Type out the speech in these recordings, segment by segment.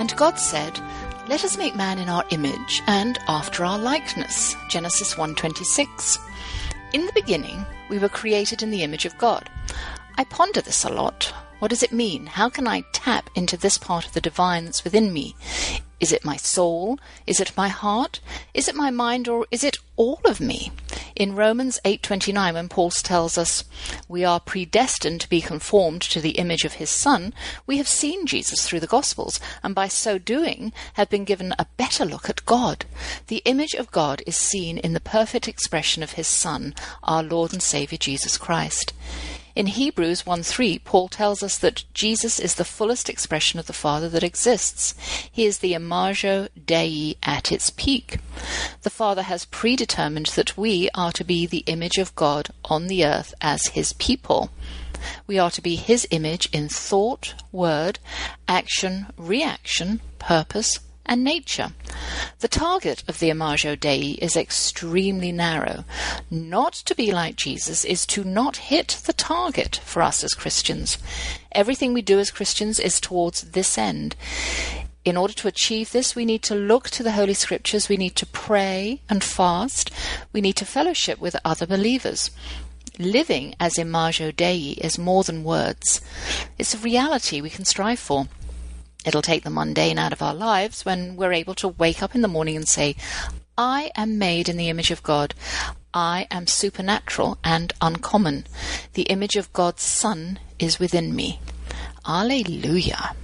And God said, Let us make man in our image and after our likeness. Genesis 1:26. In the beginning, we were created in the image of God. I ponder this a lot. What does it mean? How can I tap into this part of the divine that's within me? Is it my soul? Is it my heart? Is it my mind or is it all of me? In Romans 8:29 when Paul tells us we are predestined to be conformed to the image of his son, we have seen Jesus through the gospels and by so doing have been given a better look at God. The image of God is seen in the perfect expression of his son, our Lord and Savior Jesus Christ. In Hebrews 1 3, Paul tells us that Jesus is the fullest expression of the Father that exists. He is the imago Dei at its peak. The Father has predetermined that we are to be the image of God on the earth as His people. We are to be His image in thought, word, action, reaction, purpose, and nature. The target of the Imago Dei is extremely narrow. Not to be like Jesus is to not hit the target for us as Christians. Everything we do as Christians is towards this end. In order to achieve this, we need to look to the Holy Scriptures, we need to pray and fast, we need to fellowship with other believers. Living as Imago Dei is more than words. It's a reality we can strive for. It'll take the mundane out of our lives when we're able to wake up in the morning and say, I am made in the image of God. I am supernatural and uncommon. The image of God's Son is within me. Alleluia.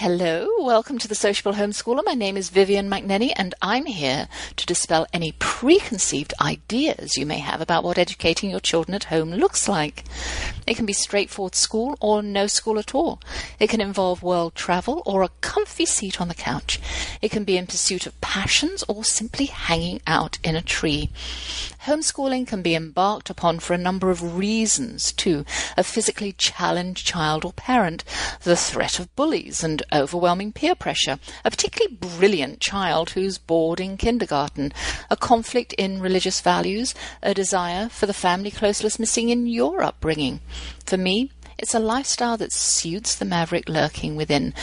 Hello, welcome to the Sociable Homeschooler. My name is Vivian McNinney, and I'm here to dispel any preconceived ideas you may have about what educating your children at home looks like. It can be straightforward school or no school at all. It can involve world travel or a comfy seat on the couch. It can be in pursuit of passions or simply hanging out in a tree. Homeschooling can be embarked upon for a number of reasons, too. A physically challenged child or parent, the threat of bullies and overwhelming peer pressure, a particularly brilliant child who's bored in kindergarten, a conflict in religious values, a desire for the family closeness missing in your upbringing. For me, it's a lifestyle that suits the maverick lurking within.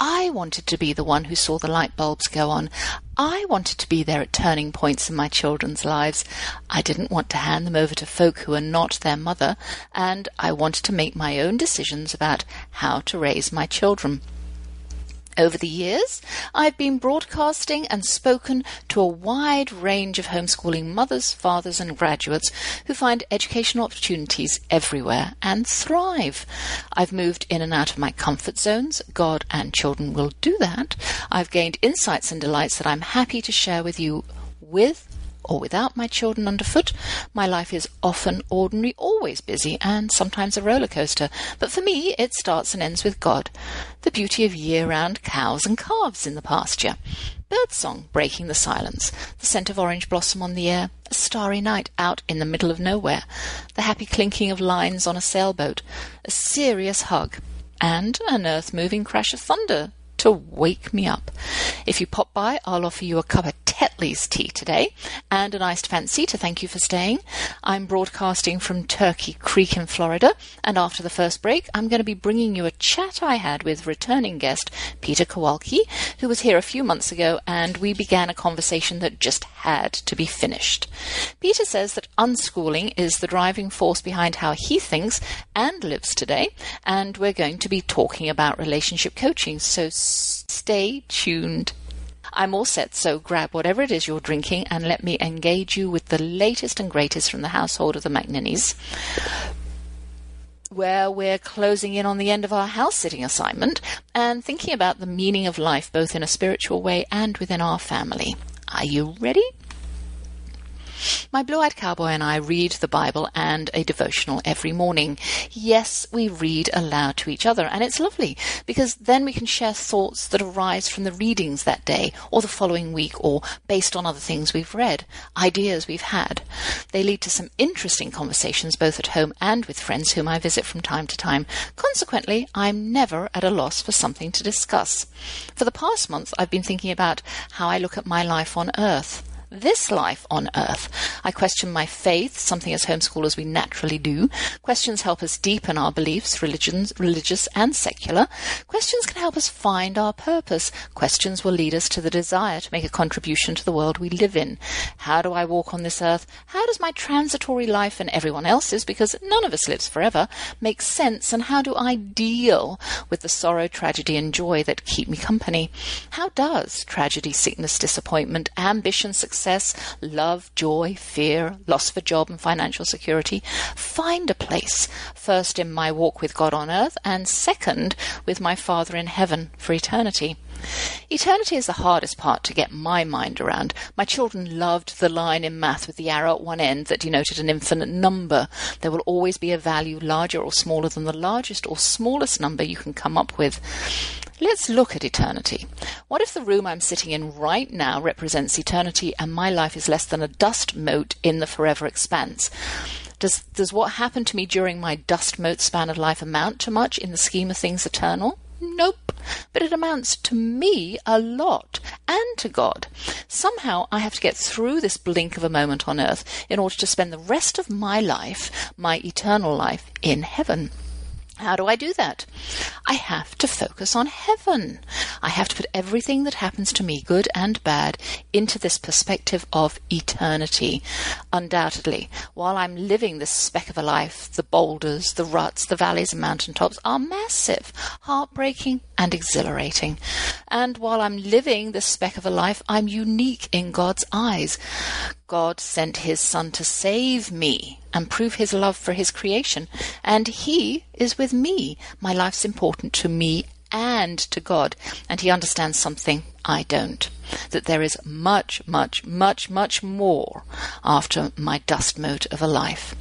I wanted to be the one who saw the light bulbs go on. I wanted to be there at turning points in my children's lives. I didn't want to hand them over to folk who are not their mother, and I wanted to make my own decisions about how to raise my children. Over the years, I've been broadcasting and spoken to a wide range of homeschooling mothers, fathers, and graduates who find educational opportunities everywhere and thrive. I've moved in and out of my comfort zones. God and children will do that. I've gained insights and delights that I'm happy to share with you with or without my children underfoot. My life is often ordinary, always busy, and sometimes a roller coaster. But for me, it starts and ends with God. The beauty of year round cows and calves in the pasture. Birdsong breaking the silence. The scent of orange blossom on the air. A starry night out in the middle of nowhere. The happy clinking of lines on a sailboat. A serious hug. And an earth moving crash of thunder to wake me up. If you pop by, I'll offer you a cup of Tetley's tea today and an iced fancy to thank you for staying. I'm broadcasting from Turkey Creek in Florida, and after the first break, I'm going to be bringing you a chat I had with returning guest Peter Kowalke, who was here a few months ago, and we began a conversation that just had to be finished. Peter says that unschooling is the driving force behind how he thinks and lives today, and we're going to be talking about relationship coaching, so stay tuned. I'm all set, so grab whatever it is you're drinking and let me engage you with the latest and greatest from the household of the McNinneys where we're closing in on the end of our house sitting assignment and thinking about the meaning of life both in a spiritual way and within our family. Are you ready? My blue eyed cowboy and I read the Bible and a devotional every morning. Yes, we read aloud to each other, and it's lovely because then we can share thoughts that arise from the readings that day or the following week or based on other things we've read, ideas we've had. They lead to some interesting conversations both at home and with friends whom I visit from time to time. Consequently, I'm never at a loss for something to discuss. For the past month, I've been thinking about how I look at my life on earth this life on earth. I question my faith, something as homeschoolers we naturally do. Questions help us deepen our beliefs, religions, religious and secular. Questions can help us find our purpose. Questions will lead us to the desire to make a contribution to the world we live in. How do I walk on this earth? How does my transitory life and everyone else's, because none of us lives forever, make sense? And how do I deal with the sorrow, tragedy, and joy that keep me company? How does tragedy, sickness, disappointment, ambition, success, success, love, joy, fear, loss of a job and financial security, find a place, first in my walk with God on earth, and second with my Father in heaven for eternity. Eternity is the hardest part to get my mind around. My children loved the line in math with the arrow at one end that denoted an infinite number. There will always be a value larger or smaller than the largest or smallest number you can come up with. Let's look at eternity. What if the room I'm sitting in right now represents eternity and my life is less than a dust mote in the forever expanse? Does, does what happened to me during my dust mote span of life amount to much in the scheme of things eternal? Nope. But it amounts to me a lot and to God. Somehow I have to get through this blink of a moment on earth in order to spend the rest of my life, my eternal life, in heaven. How do I do that? I have to focus on heaven. I have to put everything that happens to me, good and bad, into this perspective of eternity. Undoubtedly, while I'm living this speck of a life, the boulders, the ruts, the valleys and mountaintops are massive, heartbreaking, and exhilarating. And while I'm living this speck of a life, I'm unique in God's eyes. God sent his Son to save me and prove his love for his creation, and he is with me. My life's important to me and to God, and he understands something I don't. That there is much, much, much, much more after my dust mote of a life.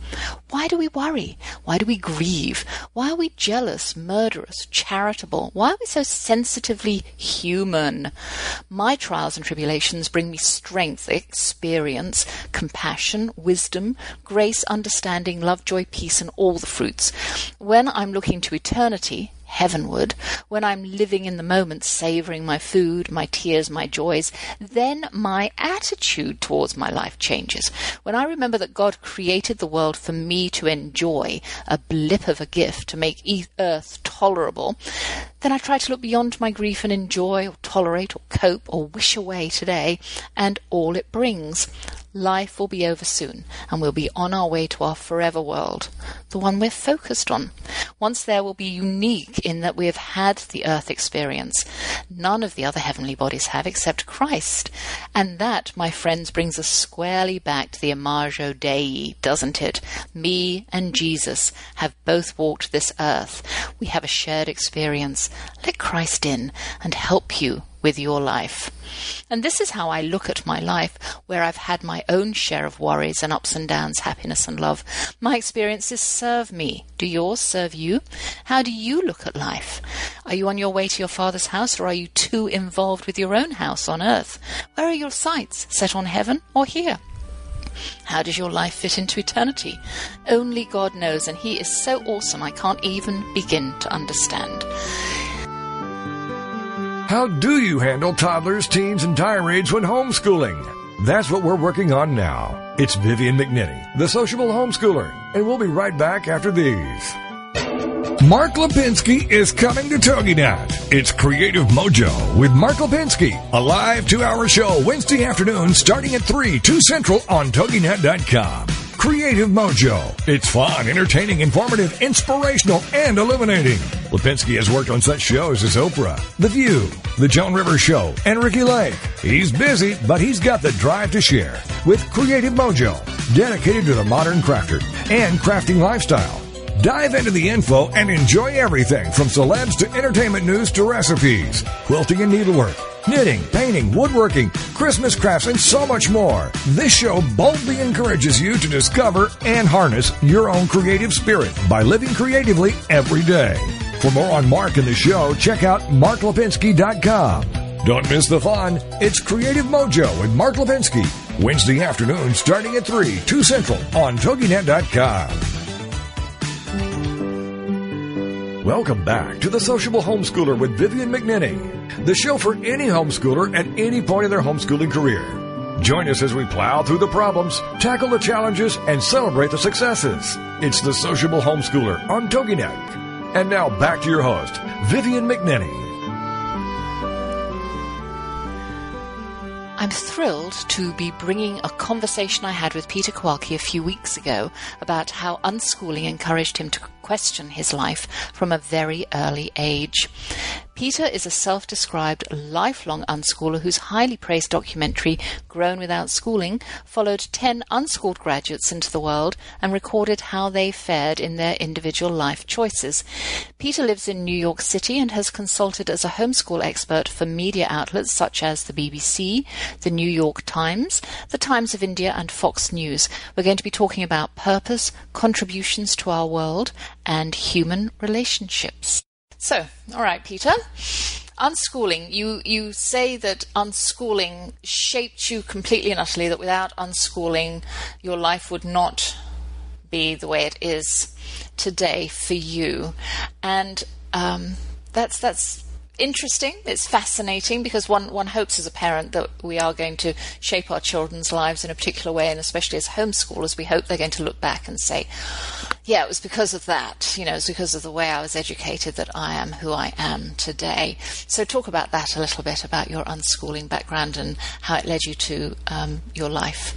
Why do we worry? Why do we grieve? Why are we jealous, murderous, charitable? Why are we so sensitively human? My trials and tribulations bring me strength, experience, compassion, wisdom, grace, understanding, love, joy, peace, and all the fruits. When I'm looking to eternity, heavenward, when I'm living in the moment, savoring my food, my tears, my joys, then my attitude towards my life changes. When I remember that God created the world for me to enjoy, a blip of a gift to make earth tolerable, then I try to look beyond my grief and enjoy or tolerate or cope or wish away today and all it brings. Life will be over soon, and we'll be on our way to our forever world, the one we're focused on. Once there, we'll be unique in that we have had the earth experience. None of the other heavenly bodies have except Christ. And that, my friends, brings us squarely back to the Imago Dei, doesn't it? Me and Jesus have both walked this earth. We have a shared experience. Let Christ in and help you with your life. And this is how I look at my life, where I've had my own share of worries and ups and downs, happiness and love. My experiences serve me. Do yours serve you? How do you look at life? Are you on your way to your father's house, or are you too involved with your own house on earth? Where are your sights? Set on heaven or here? How does your life fit into eternity? Only God knows, and He is so awesome I can't even begin to understand. How do you handle toddlers, teens, and tirades when homeschooling? That's what we're working on now. It's Vivian McNinney, the sociable homeschooler, and we'll be right back after these. Mark Lipinski is coming to TogiNet. It's Creative Mojo with Mark Lipinski, a live two-hour show Wednesday afternoon starting at 3, 2 Central on TogiNet.com. Creative Mojo. It's fun, entertaining, informative, inspirational, and illuminating. Lipinski has worked on such shows as Oprah, The View, The Joan Rivers Show, and Ricki Lake. He's busy, but he's got the drive to share with Creative Mojo, dedicated to the modern crafter and crafting lifestyle. Dive into the info and enjoy everything from celebs to entertainment news to recipes, quilting and needlework, knitting, painting, woodworking, Christmas crafts, and so much more. This show boldly encourages you to discover and harness your own creative spirit by living creatively every day. For more on Mark and the show, check out marklipinski.com. Don't miss the fun. It's Creative Mojo with Mark Lipinski. Wednesday afternoon starting at 3, 2 Central on TogiNet.com. Welcome back to The Sociable Homeschooler with Vivian McNinney, the show for any homeschooler at any point in their homeschooling career. Join us as we plow through the problems, tackle the challenges, and celebrate the successes. It's The Sociable Homeschooler on TogiNet. And now back to your host, Vivian McNinney. I'm thrilled to be bringing a conversation I had with Peter Kowalke a few weeks ago about how unschooling encouraged him to question his life from a very early age. Peter is a self described lifelong unschooler whose highly praised documentary, Grown Without Schooling, followed 10 unschooled graduates into the world and recorded how they fared in their individual life choices. Peter lives in New York City and has consulted as a homeschool expert for media outlets such as the BBC, the New York Times, the Times of India, and Fox News. We're going to be talking about purpose, contributions to our world, and human relationships. So, all right, Peter. Unschooling, you, you say that unschooling shaped you completely and utterly, that without unschooling, your life would not be the way it is today for you. And um, that's, that's interesting. It's fascinating because one, one hopes as a parent that we are going to shape our children's lives in a particular way, and especially as homeschoolers, we hope they're going to look back and say, yeah, it was because of that. You know, it's because of the way I was educated that I am who I am today. So, talk about that a little bit about your unschooling background and how it led you to um, your life.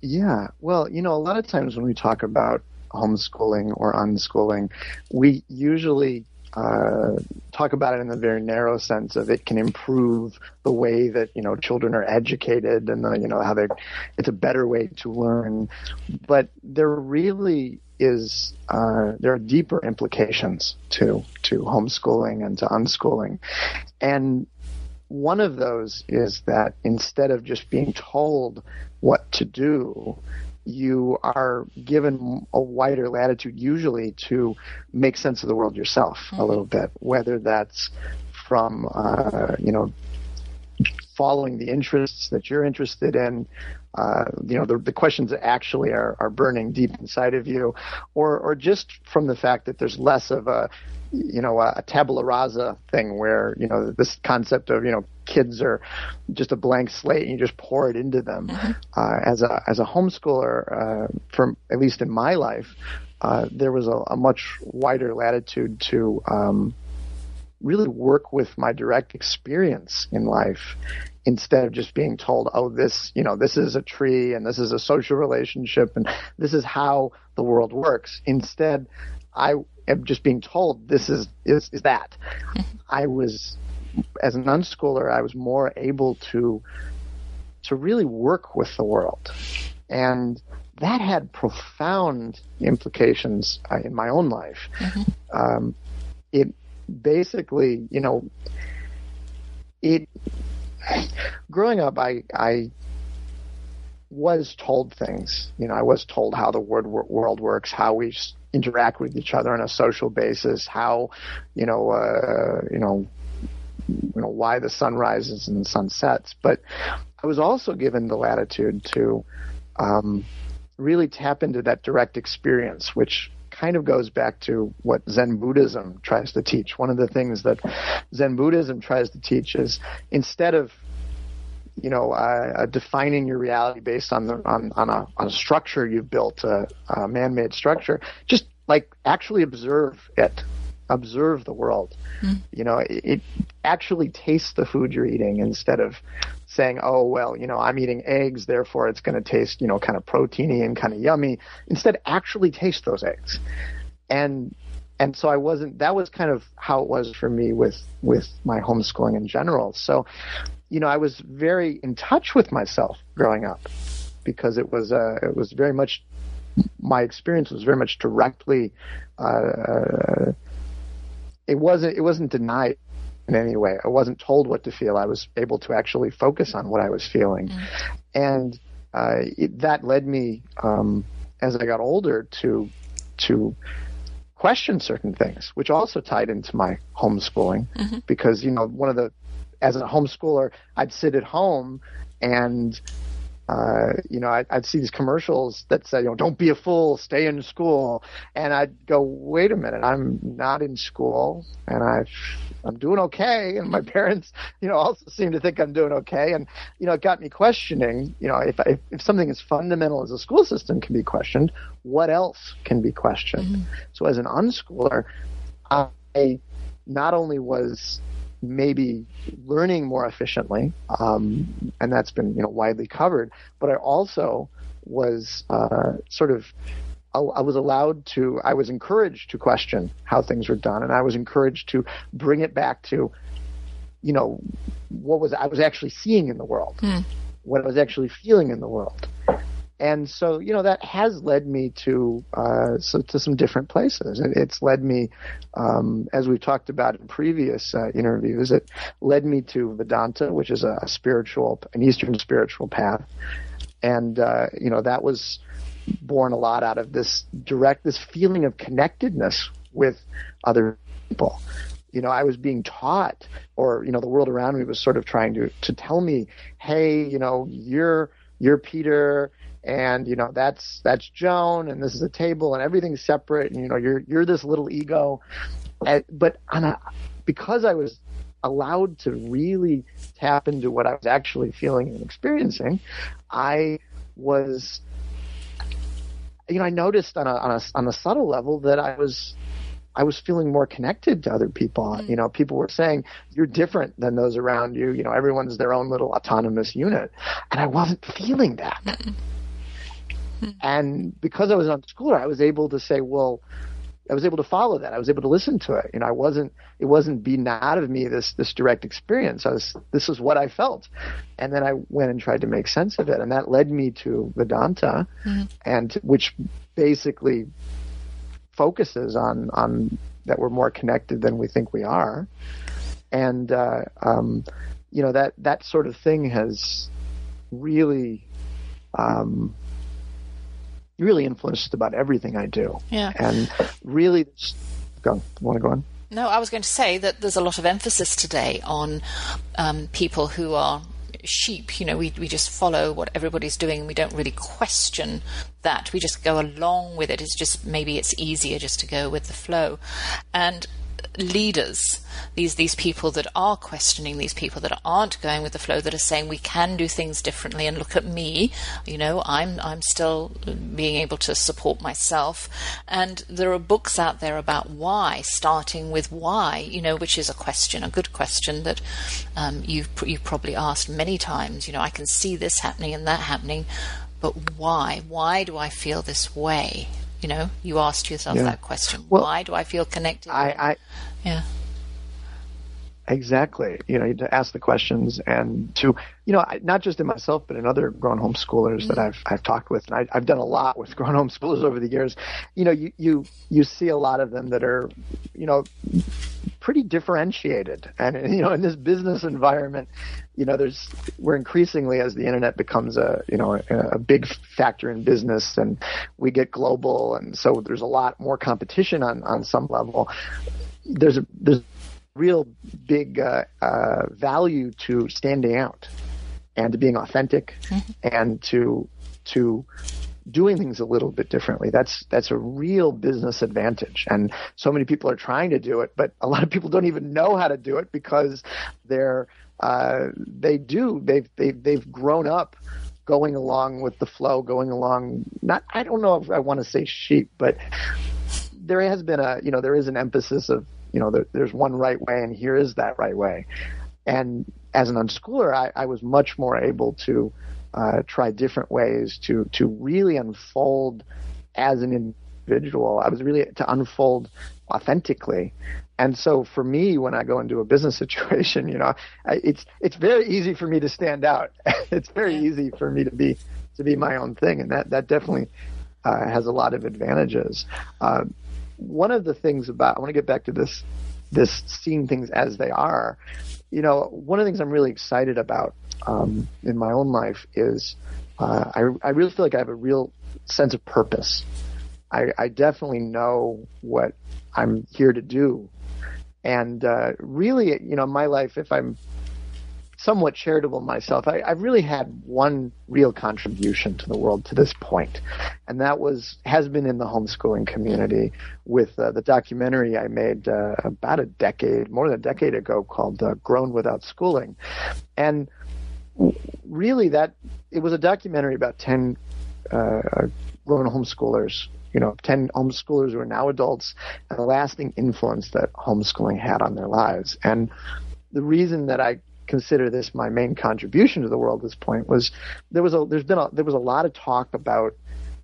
Yeah, well, you know, a lot of times when we talk about homeschooling or unschooling, we usually uh, talk about it in the very narrow sense of it can improve the way that you know children are educated and the, you know how they it's a better way to learn. But there really is uh, there are deeper implications to to homeschooling and to unschooling. And one of those is that instead of just being told what to do you are given a wider latitude usually to make sense of the world yourself mm-hmm. a little bit, whether that's from, uh, you know, following the interests that you're interested in, uh, you know, the, the questions that actually are, are burning deep inside of you, or, or just from the fact that there's less of a, you know, a, a tabula rasa thing where, you know, this concept of, you know, kids are just a blank slate and you just pour it into them. Mm-hmm. Uh, as a, as a homeschooler, uh, from, at least in my life, uh, there was a, a, much wider latitude to, um, really work with my direct experience in life instead of just being told, oh, this, you know, this is a tree and this is a social relationship and this is how the world works. Instead, I am just being told this is, is, is that. I was, as an unschooler, I was more able to, to really work with the world. And that had profound implications uh, in my own life. Mm-hmm. Um, it basically, you know, it growing up, I I was told things. You know, I was told how the world world works, how we interact with each other on a social basis, how, you know, uh, you know, you know why the sun rises and the sun sets. But I was also given the latitude to um, really tap into that direct experience, which kind of goes back to what Zen Buddhism tries to teach. One of the things that Zen Buddhism tries to teach is instead of you know, uh, uh, defining your reality based on the on on a, on a structure you've built, a, a man-made structure. Just like actually observe it, observe the world. Mm. You know, it, it, actually taste the food you're eating instead of saying, "Oh well, you know, I'm eating eggs, therefore it's going to taste, you know, kind of proteiny and kind of yummy." Instead, actually taste those eggs, and and so I wasn't. That was kind of how it was for me with with my homeschooling in general. So, you know, I was very in touch with myself growing up because it was uh, it was very much my experience was very much directly. Uh, it wasn't it wasn't denied in any way. I wasn't told what to feel. I was able to actually focus on what I was feeling, mm. and uh, it, that led me um, as I got older to to question certain things, which also tied into my homeschooling mm-hmm. because you know one of the as a homeschooler I'd sit at home and uh, you know, I'd, I'd see these commercials that said, you know, don't be a fool, stay in school. And I'd go, wait a minute, I'm not in school and I, I'm doing okay. And my parents, you know, also seem to think I'm doing okay. And, you know, it got me questioning, you know, if, if, if something as fundamental as a school system can be questioned, what else can be questioned? Mm-hmm. So as an unschooler, I not only was maybe learning more efficiently, um, and that's been you know widely covered. But I also was uh, sort of I, was allowed to, I was encouraged to question how things were done, and I was encouraged to bring it back to, you know, what was I was actually seeing in the world, mm. what I was actually feeling in the world and so you know that has led me to uh, so, to some different places. It's led me, um, as we've talked about in previous uh, interviews, it led me to Vedanta, which is a spiritual, an Eastern spiritual path, and uh, you know that was born a lot out of this direct, this feeling of connectedness with other people you know, I was being taught, or you know, the world around me was sort of trying to to tell me, hey, you know, you're you're Peter, and you know that's that's Joan, and this is a table, and everything's separate, and you know you're you're this little ego, and, but on a, because I was allowed to really tap into what I was actually feeling and experiencing, I was, you know, I noticed on a on a on a subtle level that I was I was feeling more connected to other people. Mm-hmm. You know, people were saying, you're different than those around you. You know, everyone's their own little autonomous unit. And I wasn't feeling that. Mm-hmm. And because I was unschooler, I was able to say, well, I was able to follow that. I was able to listen to it. You know, I wasn't, it wasn't beaten out of me this, this direct experience. I was, this is what I felt. And then I went and tried to make sense of it. And that led me to Vedanta mm-hmm. and which basically focuses on, on that we're more connected than we think we are. And, uh, um, you know, that, that sort of thing has really, um, really influenced about everything I do. Yeah. And really, go. Want to go on? No, I was going to say that there's a lot of emphasis today on um, people who are sheep. You know, we, we just follow what everybody's doing and we don't really question that. We just go along with it. It's just maybe it's easier just to go with the flow. And leaders, these these people that are questioning, these people that aren't going with the flow, that are saying we can do things differently. And look at me, you know, I'm I'm still being able to support myself. And there are books out there about why, starting with why, you know, which is a question, a good question that um, you've you've probably asked many times. You know, I can see this happening and that happening, but why? Why do I feel this way? You know, you asked yourself yeah. that question. Well, Why do I feel connected? I, I yeah. Exactly. You know, to ask the questions and to, you know, not just in myself, but in other grown homeschoolers mm-hmm. that I've I've talked with, and I, have done a lot with grown homeschoolers over the years. You know, you you you see a lot of them that are, you know, pretty differentiated, and you know, in this business environment, you know, there's we're increasingly as the internet becomes a you know a, a big factor in business, and we get global, and so there's a lot more competition on on some level. There's a there's real big uh, uh, value to standing out and to being authentic mm-hmm. and to to doing things a little bit differently. That's that's a real business advantage. And so many people are trying to do it, but a lot of people don't even know how to do it because they're uh, they do they've they've they've grown up going along with the flow, going along. Not I don't know if I want to say sheep, but there has been a you know there is an emphasis of you know, there, there's one right way and here is that right way. And as an unschooler, I, I was much more able to uh, try different ways to to really unfold as an individual. I was really to unfold authentically. And so for me, when I go into a business situation, you know, it's it's very easy for me to stand out. it's very easy for me to be to be my own thing, and that that definitely uh, has a lot of advantages. Uh, one of the things about I want to get back to this this seeing things as they are. You know, one of the things I'm really excited about um, in my own life is uh, I, I really feel like I have a real sense of purpose. I, I definitely know what I'm here to do. And uh, really, you know, my life, if I'm somewhat charitable myself, I, have really had one real contribution to the world to this point, and that was has been in the homeschooling community with uh, the documentary I made uh, about a decade, more than a decade ago, called uh, "Grown Without Schooling," and really that it was a documentary about ten uh, grown homeschoolers you know, 10 homeschoolers who are now adults and the lasting influence that homeschooling had on their lives. And the reason that I consider this my main contribution to the world at this point was there was a there's been a there was a lot of talk about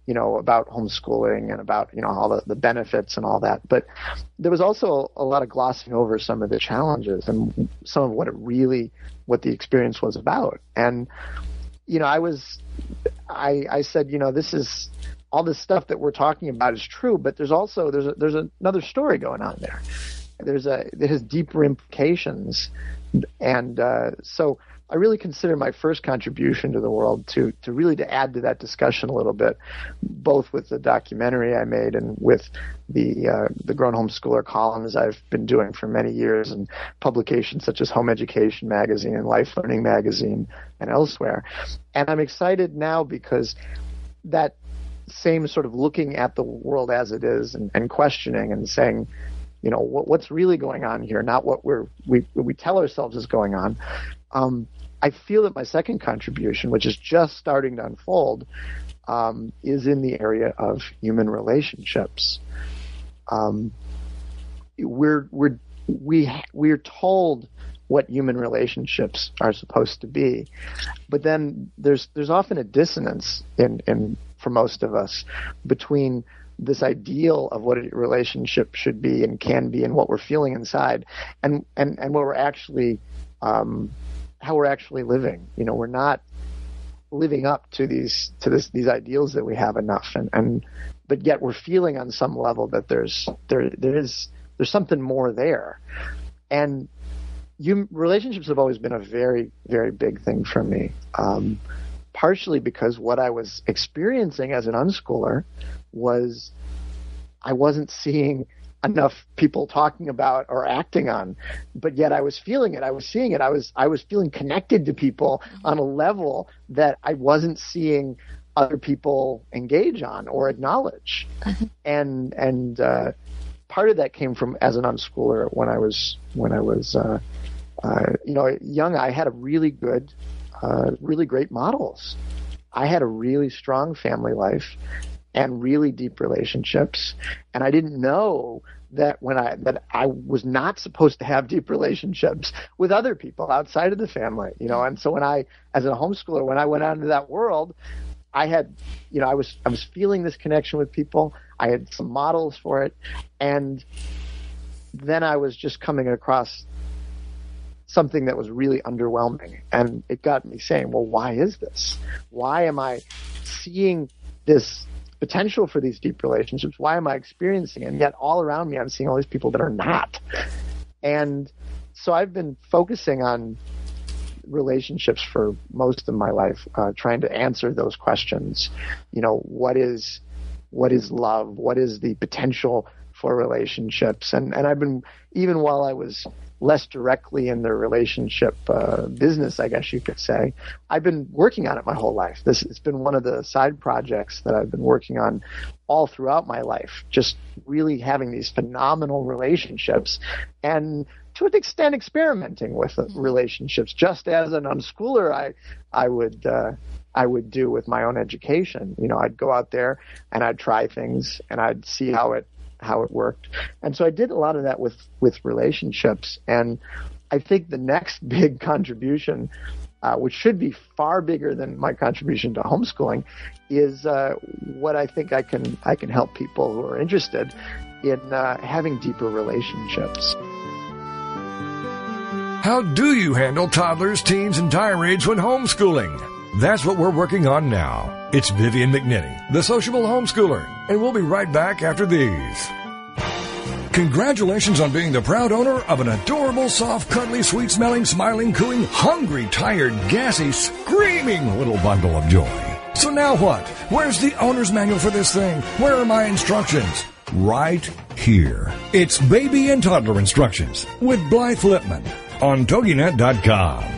you know about homeschooling and about you know all the, the benefits and all that. But there was also a lot of glossing over some of the challenges and some of what it really what the experience was about. And you know i was i i said you know this is all this stuff that we're talking about is true but there's also there's a, there's another story going on there. There's a it has deeper implications and uh, so I really consider my first contribution to the world to to really to add to that discussion a little bit, both with the documentary I made and with the uh, the grown homeschooler columns I've been doing for many years and publications such as Home Education Magazine and Life Learning Magazine and elsewhere. And I'm excited now because that same sort of looking at the world as it is and, and questioning and saying, you know what, what's really going on here, not what we're we we tell ourselves is going on. Um, I feel that my second contribution, which is just starting to unfold, um, is in the area of human relationships. Um, we're we're we we're told what human relationships are supposed to be, but then there's there's often a dissonance in in for most of us between this ideal of what a relationship should be and can be and what we're feeling inside and and and what we're actually um, how we're actually living. You know we're not living up to these to this these ideals that we have enough. And and but yet we're feeling on some level that there's there there is there's something more there. And you relationships have always been a very very big thing for me um, partially because what I was experiencing as an unschooler was I wasn't seeing enough people talking about or acting on but yet i was feeling it. I was seeing it. I was i was feeling connected to people on a level that i wasn't seeing other people engage on or acknowledge. Mm-hmm. and and uh, part of that came from as an unschooler when i was when i was uh, uh, you know young i had a really good uh, really great models. I had a really strong family life and really deep relationships. And I didn't know that when I that I was not supposed to have deep relationships with other people outside of the family, you know. And so when I, as a homeschooler, when I went out into that world, I had, you know, I was I was feeling this connection with people. I had some models for it, and then I was just coming across something that was really underwhelming, and it got me saying, well, why is this? Why am I seeing this potential for these deep relationships. Why am I experiencing it? And yet all around me, I'm seeing all these people that are not. And so I've been focusing on relationships for most of my life, uh, trying to answer those questions. You know, what is, what is love? What is the potential for relationships? And, and I've been, even while I was less directly in their relationship uh, business, I guess you could say. I've been working on it my whole life. This it's been one of the side projects that I've been working on all throughout my life. Just really having these phenomenal relationships and to an extent experimenting with mm-hmm. relationships. Just as an unschooler, I I would. Uh, I would do with my own education. You know, I'd go out there and I'd try things and I'd see how it how it worked. And so I did a lot of that with, with relationships. And I think the next big contribution, uh, which should be far bigger than my contribution to homeschooling, is uh, what I think I can I can help people who are interested in uh, having deeper relationships. How do you handle toddlers, teens, and tirades when homeschooling? That's what we're working on now. It's Vivian McNinney, the sociable homeschooler, and we'll be right back after these. Congratulations on being the proud owner of an adorable, soft, cuddly, sweet smelling, smiling, cooing, hungry, tired, gassy, screaming little bundle of joy. So now what? Where's the owner's manual for this thing? Where are my instructions? Right here. It's baby and toddler instructions with Blythe Lipman on TogiNet.com.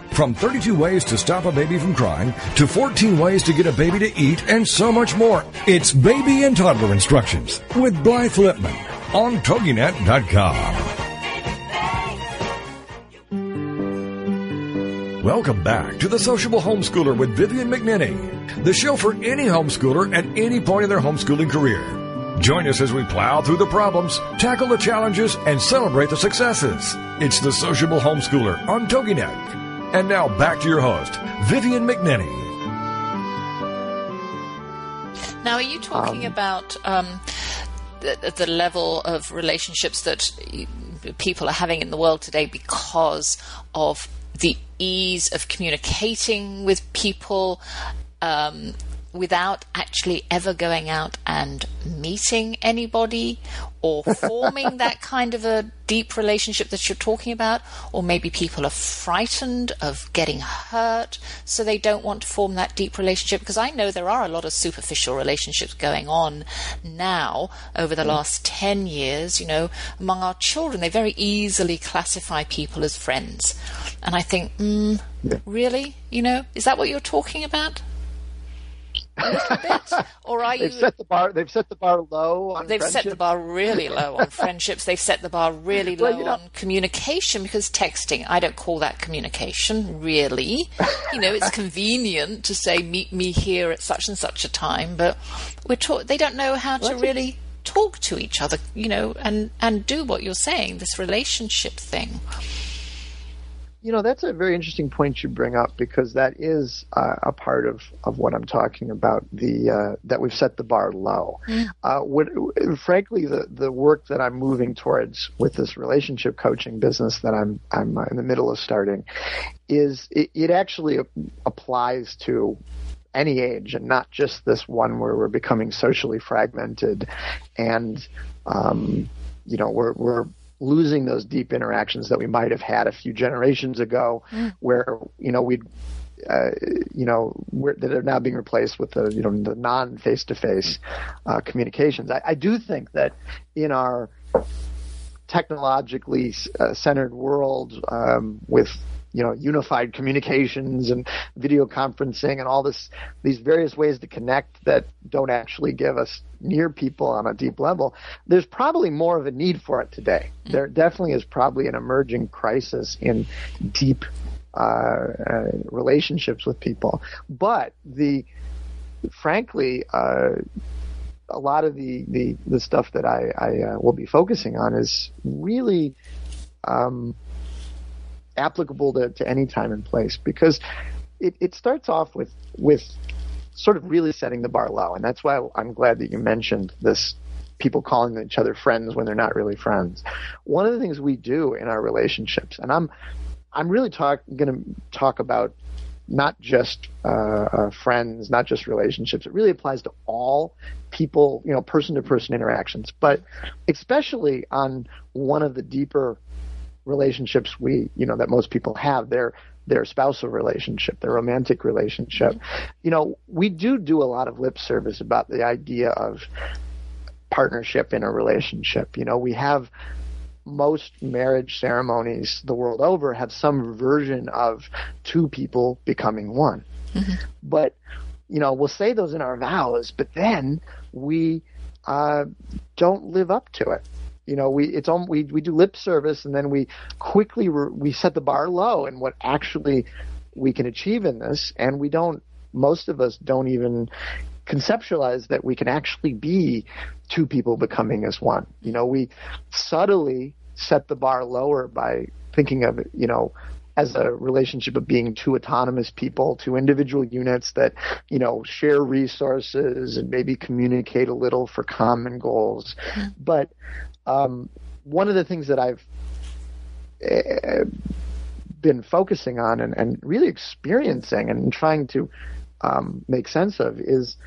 From 32 ways to stop a baby from crying to 14 ways to get a baby to eat and so much more. It's Baby and Toddler Instructions with Blythe Lipman on TogiNet.com. Welcome back to The Sociable Homeschooler with Vivian McNinney, the show for any homeschooler at any point in their homeschooling career. Join us as we plow through the problems, tackle the challenges, and celebrate the successes. It's The Sociable Homeschooler on TogiNet. And now back to your host, Vivian McNinney. Now, are you talking um, about um, the, the, level of relationships that people are having in the world today because of the ease of communicating with people um, without actually ever going out and meeting anybody or forming that kind of a deep relationship that you're talking about, or maybe people are frightened of getting hurt, so they don't want to form that deep relationship. Because I know there are a lot of superficial relationships going on now over the mm. last 10 years, you know, among our children. They very easily classify people as friends. And I think, mm, yeah. really? You know, is that what you're talking about? A little bit, or are you? They've set the bar. They've set the bar low on. They've set the bar really low on friendships. They've set the bar really low well, you know, on communication because texting. I don't call that communication, really. you know, it's convenient to say meet me here at such and such a time, but we're talk- They don't know how to really talk to each other. You know, and and do what you're saying. This relationship thing. You know, that's a very interesting point you bring up because that is uh, a part of, of what I'm talking about. The uh, that we've set the bar low. Mm. Uh, what, frankly, the the work that I'm moving towards with this relationship coaching business that I'm I'm in the middle of starting is it, it actually applies to any age and not just this one where we're becoming socially fragmented and um, you know we're we're losing those deep interactions that we might have had a few generations ago, mm. where you know we'd uh, you know, that are now being replaced with the, you know, the non face to face communications. I, I, do think that in our technologically uh, centered world um, with you know unified communications and video conferencing and all this these various ways to connect that don't actually give us near people on a deep level there's probably more of a need for it today mm-hmm. there definitely is probably an emerging crisis in deep uh, uh, relationships with people but the frankly uh, a lot of the, the, the stuff that I, I uh, will be focusing on is really um, applicable to, to any time and place because it, it starts off with with sort of really setting the bar low, and that's why I'm glad that you mentioned this people calling each other friends when they're not really friends. One of the things we do in our relationships, and I'm I'm really talk going to talk about not just uh, uh, friends, not just relationships. It really applies to all people, you know, person to person interactions, but especially on one of the deeper relationships we you know that most people have their their spousal relationship their romantic relationship. You know we do do a lot of lip service about the idea of partnership in a relationship you know we have most marriage ceremonies the world over have some version of two people becoming one. Mm-hmm. but you know we'll say those in our vows but then we uh, don't live up to it you know, we it's on we we do lip service and then we quickly re, we set the bar low and what actually we can achieve in this, and we don't. Most of us don't even conceptualize that we can actually be two people becoming as one. You know, we subtly set the bar lower by thinking of it, you know as a relationship of being two autonomous people, two individual units that, you know, share resources and maybe communicate a little for common goals. Mm-hmm. But um, one of the things that I've uh, been focusing on and, and, really experiencing and trying to um, make sense of is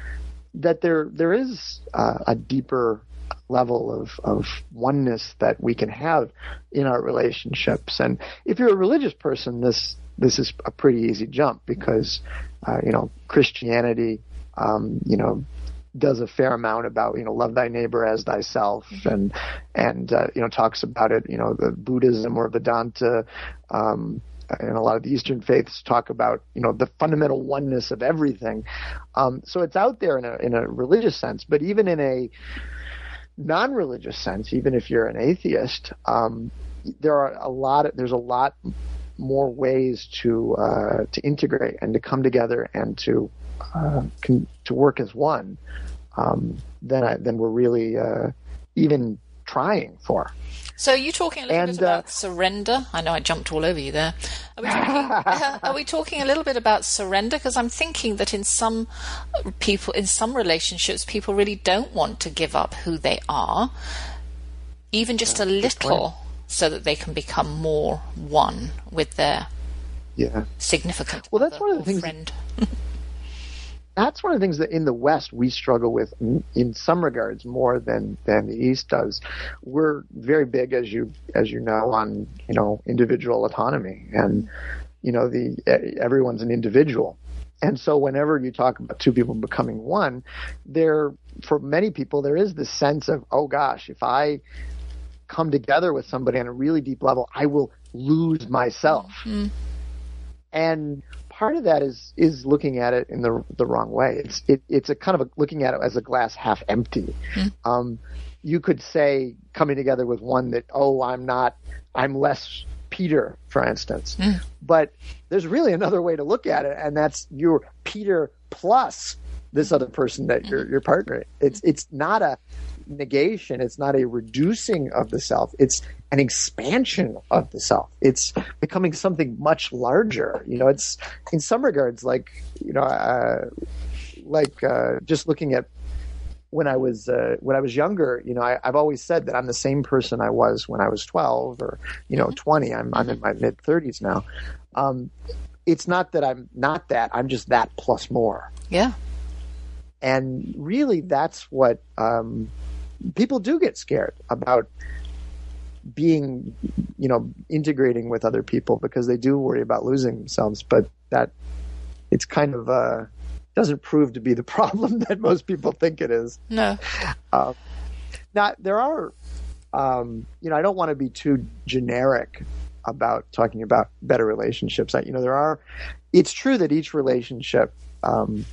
that there there is uh, a deeper level of, of oneness that we can have in our relationships. And if you're a religious person, this this is a pretty easy jump because uh, you know Christianity, um, you know, does a fair amount about you know love thy neighbor as thyself mm-hmm. and and uh, you know talks about it. You know, the Buddhism or Vedanta. Um, and a lot of the Eastern faiths talk about, you know, the fundamental oneness of everything. Um, so it's out there in a in a religious sense, but even in a non-religious sense, even if you're an atheist, um, there are a lot. Of, there's a lot more ways to uh, to integrate and to come together and to uh, can, to work as one um, than I, than we're really uh, even trying for. So you talking a little and, bit about uh, surrender? I know I jumped all over you there. Are we talking, are we talking a little bit about surrender? Because I'm thinking that in some people, in some relationships, people really don't want to give up who they are, even just a little, so that they can become more one with their yeah significant. Well, that's one of the things. That's one of the things that in the West we struggle with in some regards more than than the East does. We're very big, as you as you know, on you know individual autonomy, and you know the everyone's an individual. And so, whenever you talk about two people becoming one, there for many people there is this sense of, oh gosh, if I come together with somebody on a really deep level, I will lose myself. Mm-hmm. And part of that is is looking at it in the the wrong way. It's it, it's a kind of a, looking at it as a glass half empty. Mm. Um, you could say coming together with one that oh I'm not I'm less Peter, for instance. Mm. But there's really another way to look at it, and that's you're Peter plus this other person that you're your partner. It's it's not a negation. It's not a reducing of the self. It's an expansion of the self. It's becoming something much larger. You know, it's in some regards like you know, uh, like uh, just looking at when I was uh, when I was younger. You know, I, have always said that I'm the same person I was when I was 12 or you know 20. I'm I'm in my mid 30s now. Um, it's not that I'm not that. I'm just that plus more. Yeah. And really, that's what um, people do get scared about being, you know, integrating with other people because they do worry about losing themselves. But that it's kind of uh, doesn't prove to be the problem that most people think it is. No. Uh, now there are, um, you know, I don't want to be too generic about talking about better relationships. I, You know, there are. It's true that each relationship. Um,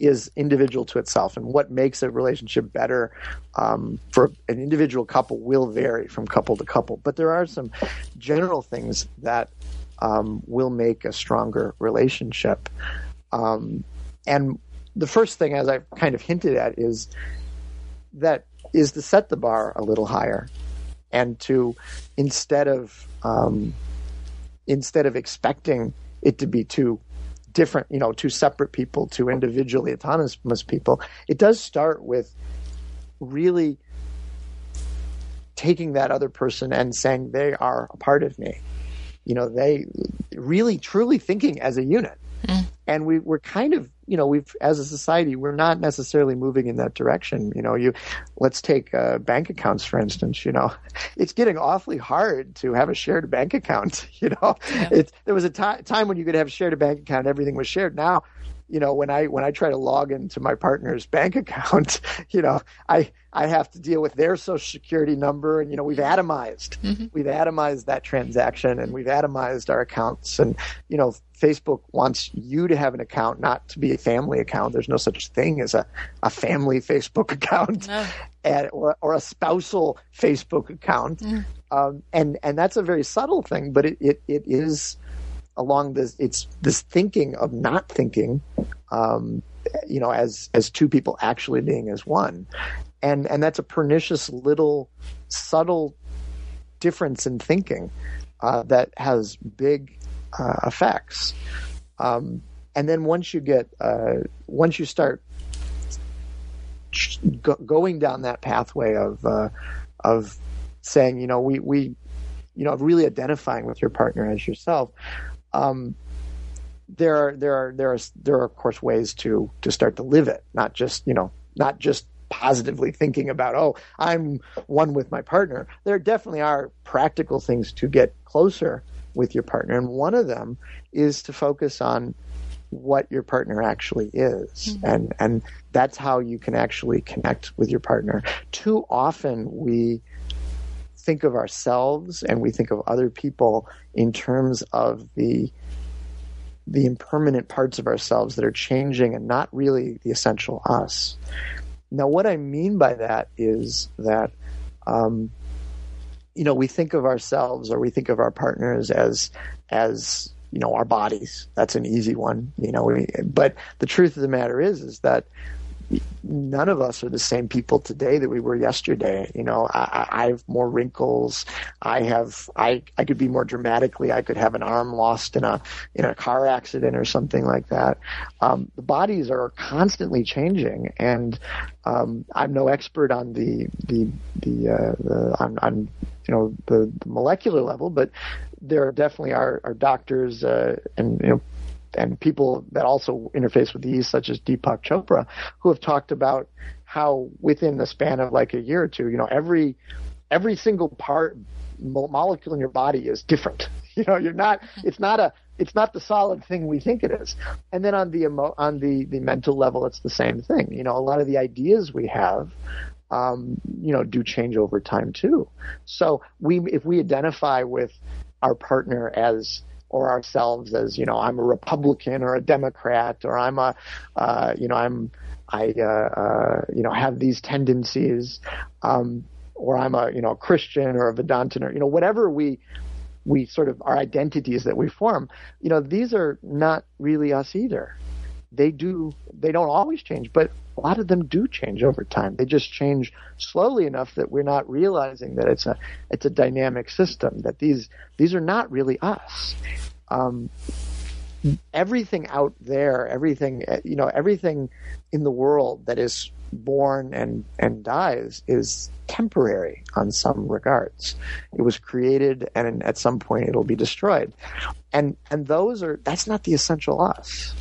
is individual to itself, and what makes a relationship better um, for an individual couple will vary from couple to couple. But there are some general things that um, will make a stronger relationship. Um, and the first thing, as I've kind of hinted at, is that is to set the bar a little higher, and to instead of um, instead of expecting it to be too different, you know, two separate people, two individually autonomous people, it does start with really taking that other person and saying they are a part of me. You know, they really truly thinking as a unit. Mm. And we, we're kind of you know, we've as a society, we're not necessarily moving in that direction. You know, you let's take uh, bank accounts for instance. You know, it's getting awfully hard to have a shared bank account. You know, yeah. it's there was a t- time when you could have a shared a bank account, everything was shared. Now you know when i when i try to log into my partner's bank account you know i i have to deal with their social security number and you know we've atomized mm-hmm. we've atomized that transaction and we've atomized our accounts and you know Facebook wants you to have an account, not to be a family account. There's no such thing as a, a family Facebook account no. and, or, or a spousal Facebook account. Mm. Um, and, and that's a very subtle thing, but it, it, it is along this, it's this thinking of not thinking, um, you know, as, as two people actually being as one. And, and that's a pernicious little subtle difference in thinking uh, that has big uh, effects. Um, and then once you get uh, once you start go- going down that pathway of uh, of saying, you know, we we you know, really identifying with your partner as yourself. Um, there are there are there are there are of course ways to to start to live it, not just you know not just positively thinking about oh I'm one with my partner. There definitely are practical things to get closer with your partner, and one of them is to focus on what your partner actually is mm-hmm. and and that's how you can actually connect with your partner too often we think of ourselves and we think of other people in terms of the the impermanent parts of ourselves that are changing and not really the essential us. Now, what I mean by that is that, um, you know, we think of ourselves or we think of our partners as as you know our bodies. That's an easy one, you know. We, but the truth of the matter is, is that none of us are the same people today that we were yesterday. You know, I, I have more wrinkles. I have, I, I could be more dramatically. I could have an arm lost in a, in a car accident or something like that. Um, the bodies are constantly changing and, um, I'm no expert on the, the, the, uh, the on, on, you know, the, the molecular level, but there definitely are, are doctors, uh, and, you know, and people that also interface with these, such as Deepak Chopra, who have talked about how within the span of like a year or two, you know, every every single part molecule in your body is different. You know, you're not. It's not a. It's not the solid thing we think it is. And then on the emo, on the the mental level, it's the same thing. You know, a lot of the ideas we have um, you know, do change over time too. So we, if we identify with our partner as or ourselves as you know I'm a Republican or a Democrat or I'm a uh, you know I'm I uh, uh, you know have these tendencies um, or I'm a you know a Christian or a Vedantin or you know whatever we we sort of our identities that we form you know these are not really us either they do they don't always change but a lot of them do change over time. They just change slowly enough that we're not realizing that it's a it's a dynamic system that these these are not really us. Um, everything out there everything you know everything in the world that is born and and dies is temporary on some regards. It was created and at some point it'll be destroyed. And and those are that's not the essential us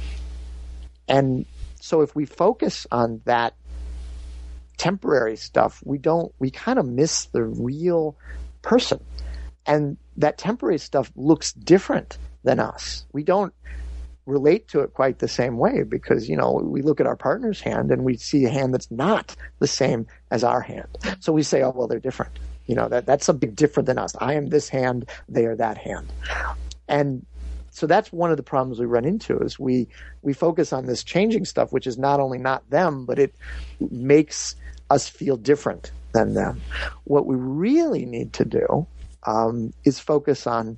and so if we focus on that temporary stuff, we don't, we kind of miss the real person. And that temporary stuff looks different than us. We don't relate to it quite the same way because, you know, we look at our partner's hand and we see a hand that's not the same as our hand. So we say, oh, well, they're different. You know, that, that's something different than us. I am this hand, they are that hand. And so that's one of the problems we run into is we we focus on this changing stuff, which is not only not them, but it makes us feel different than them. What we really need to do um, is focus on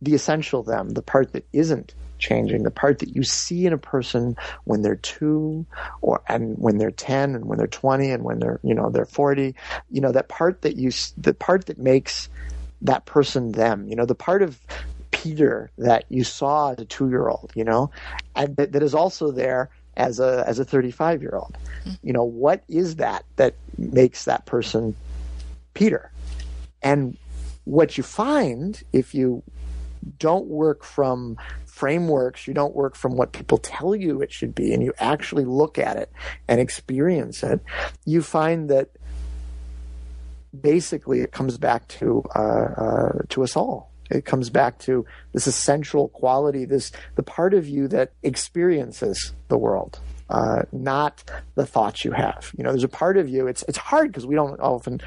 the essential them, the part that isn't changing, the part that you see in a person when they're two or and when they're 10 and when they're 20 and when they're, you know, they're 40, you know, that part that you, the part that makes that person them, you know, the part of Peter that you saw as a two year old, you know, and that, that is also there as a as a 35 year old. Mm-hmm. You know, what is that that makes that person Peter? And what you find if you don't work from frameworks, you don't work from what people tell you it should be, and you actually look at it and experience it, you find that basically it comes back to uh, uh, to us all it comes back to this essential quality, this the part of you that experiences the world, uh, not the thoughts you have. You know, there's a part of you. It's it's hard because we don't often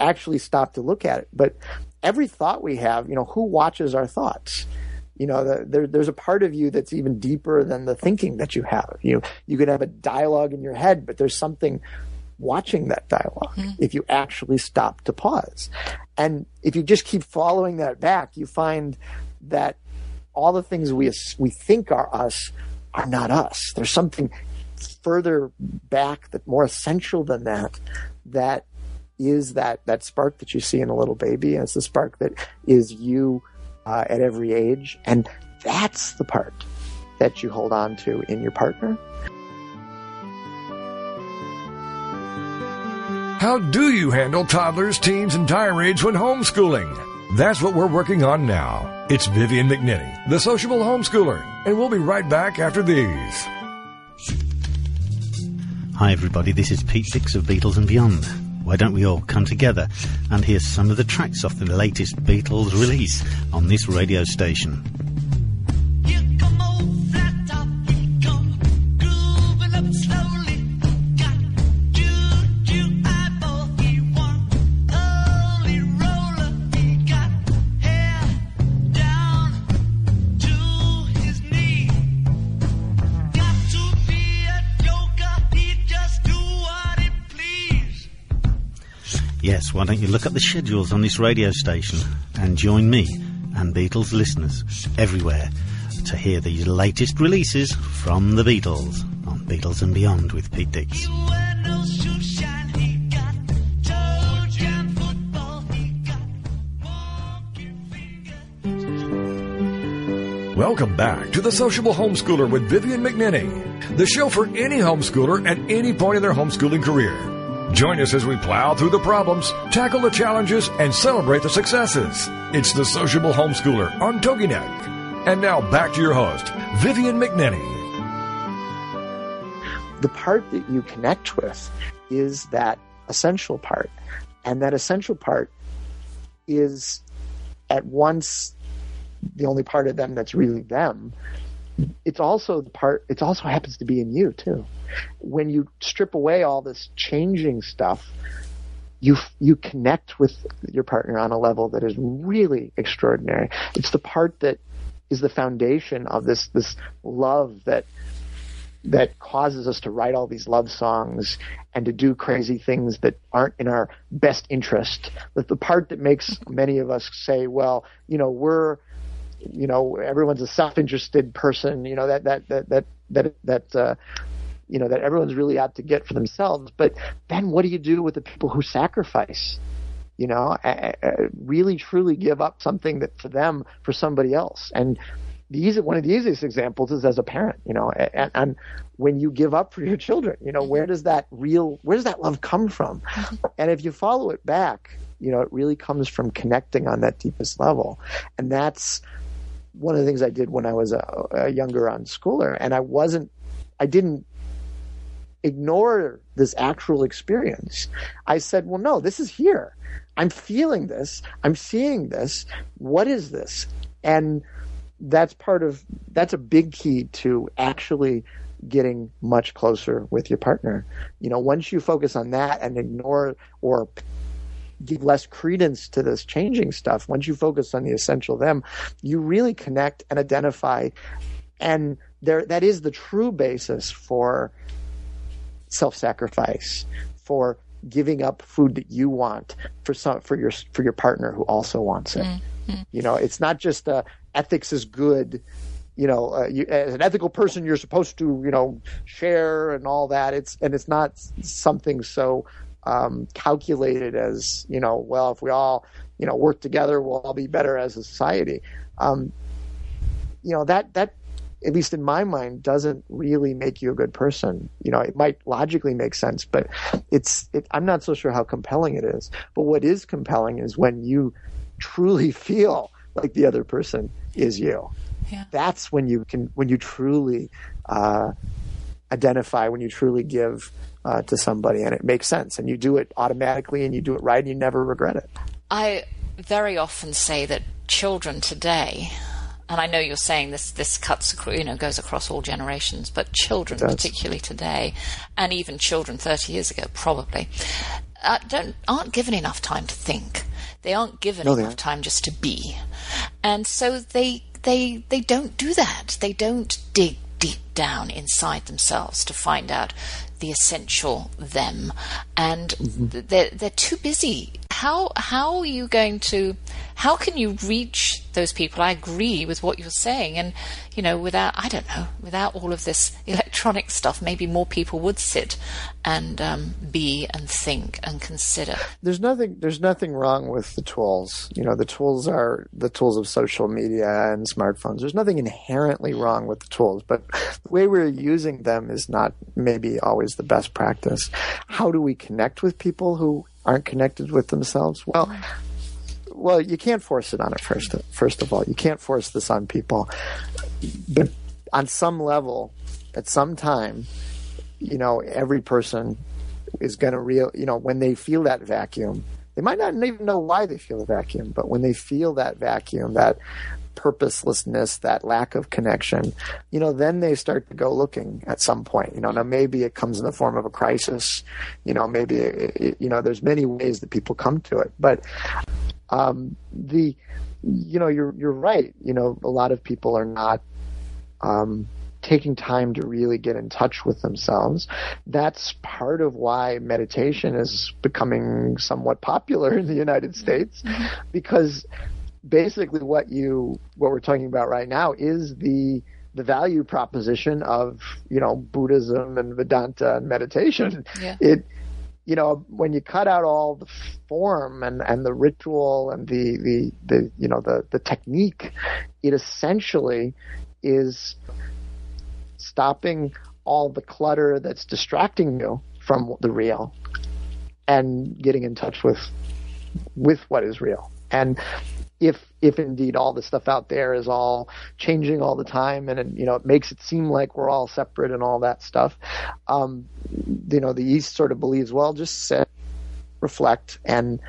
actually stop to look at it. But every thought we have, you know, who watches our thoughts? You know, the, there, there's a part of you that's even deeper than the thinking that you have. You you could have a dialogue in your head, but there's something watching that dialogue mm-hmm. if you actually stop to pause. And if you just keep following that back, you find that all the things we we think are us are not us. There's something further back that more essential than that that is that that spark that you see in a little baby, and it's the spark that is you uh, at every age, and that's the part that you hold on to in your partner. How do you handle toddlers, teens, and tirades when homeschooling? That's what we're working on now. It's Vivian McNinney, the sociable homeschooler, and we'll be right back after these. Hi, everybody. This is Pete Dix of Beatles and Beyond. Why don't we all come together and hear some of the tracks off the latest Beatles release on this radio station? Why don't you look up the schedules on this radio station and join me and Beatles listeners everywhere to hear the latest releases from the Beatles on Beatles and Beyond with Pete Dix. Welcome back to the Sociable Homeschooler with Vivian McNinney, the show for any homeschooler at any point in their homeschooling career. Join us as we plow through the problems, tackle the challenges, and celebrate the successes. It's the Sociable Homeschooler on TogiNet. And now back to your host, Vivian McNinney. The part that you connect with is that essential part. And that essential part is at once the only part of them that's really them. It's also the part, it also happens to be in you too when you strip away all this changing stuff, you you connect with your partner on a level that is really extraordinary. It's the part that is the foundation of this this love that that causes us to write all these love songs and to do crazy things that aren't in our best interest. The part that makes many of us say, well, you know, we're you know, everyone's a self-interested person, you know, that that that that that that uh, you know that everyone's really out to get for themselves. But then what do you do with the people who sacrifice? You know, really truly give up something that for them for somebody else. And the easy, one of the easiest examples is as a parent. You know, and, and when you give up for your children, you know, where does that real where does that love come from? And if you follow it back, you know, it really comes from connecting on that deepest level, and that's one of the things I did when I was a, a younger unschooler, and I wasn't, I didn't ignore this actual experience. I said, well, no, this is here. I'm feeling this. I'm seeing this. What is this? And that's part of, that's a big key to actually getting much closer with your partner. You know, once you focus on that and ignore or give less credence to this changing stuff, once you focus on the essential them, you really connect and identify. And there, that is the true basis for self-sacrifice, for giving up food that you want for some for your for your partner who also wants it. Mm-hmm. You know, it's not just uh, ethics is good. You know, uh, you, as an ethical person, you're supposed to you know share and all that. It's and it's not something so um, calculated as you know. Well, if we all you know work together, we'll all be better as a society. Um, you know that that at least in my mind, doesn't really make you a good person. You know, it might logically make sense, but it's, it, I'm not so sure how compelling it is. But what is compelling is when you truly feel like the other person is you. Yeah. That's when you can, when you truly, uh, identify, when you truly give, uh, to somebody and it makes sense and you do it automatically and you do it right and you never regret it. I very often say that children today and I know you're saying this this cuts you know goes across all generations, but children particularly today, and even children 30 years ago probably uh, don't aren't given enough time to think. They aren't given no, enough time just to be, and so they they they don't do that. They don't dig down inside themselves to find out the essential them, and mm-hmm. they're they're too busy how how are you going to how can you reach those people? I agree with what you're saying, and you know, without I don't know, without all of this electronic stuff, maybe more people would sit and um, be and think and consider. There's nothing. There's nothing wrong with the tools. You know, the tools are the tools of social media and smartphones. There's nothing inherently wrong with the tools, but the way we're using them is not maybe always the best practice. How do we connect with people who aren't connected with themselves? Well mm-hmm. well, you can't force it on it first. First of all, you can't force this on people. But on some level, at some time, you know, every person is going to real. You know, when they feel that vacuum, they might not even know why they feel the vacuum, but when they feel that vacuum, that purposelessness, that lack of connection, you know, then they start to go looking at some point. You know, now maybe it comes in the form of a crisis. You know, maybe it, you know, there's many ways that people come to it, but um, the you know you're you're right. You know, a lot of people are not. Um, taking time to really get in touch with themselves. That's part of why meditation is becoming somewhat popular in the United States mm-hmm. because basically what you what we're talking about right now is the the value proposition of you know Buddhism and Vedanta and meditation. Yeah. It you know, when you cut out all the form and, and the ritual and the, the, the, you know, the, the technique, it essentially is stopping all the clutter that's distracting you from the real and getting in touch with, with what is real. And if if indeed all the stuff out there is all changing all the time and you know it makes it seem like we're all separate and all that stuff um, you know the east sort of believes well just sit reflect and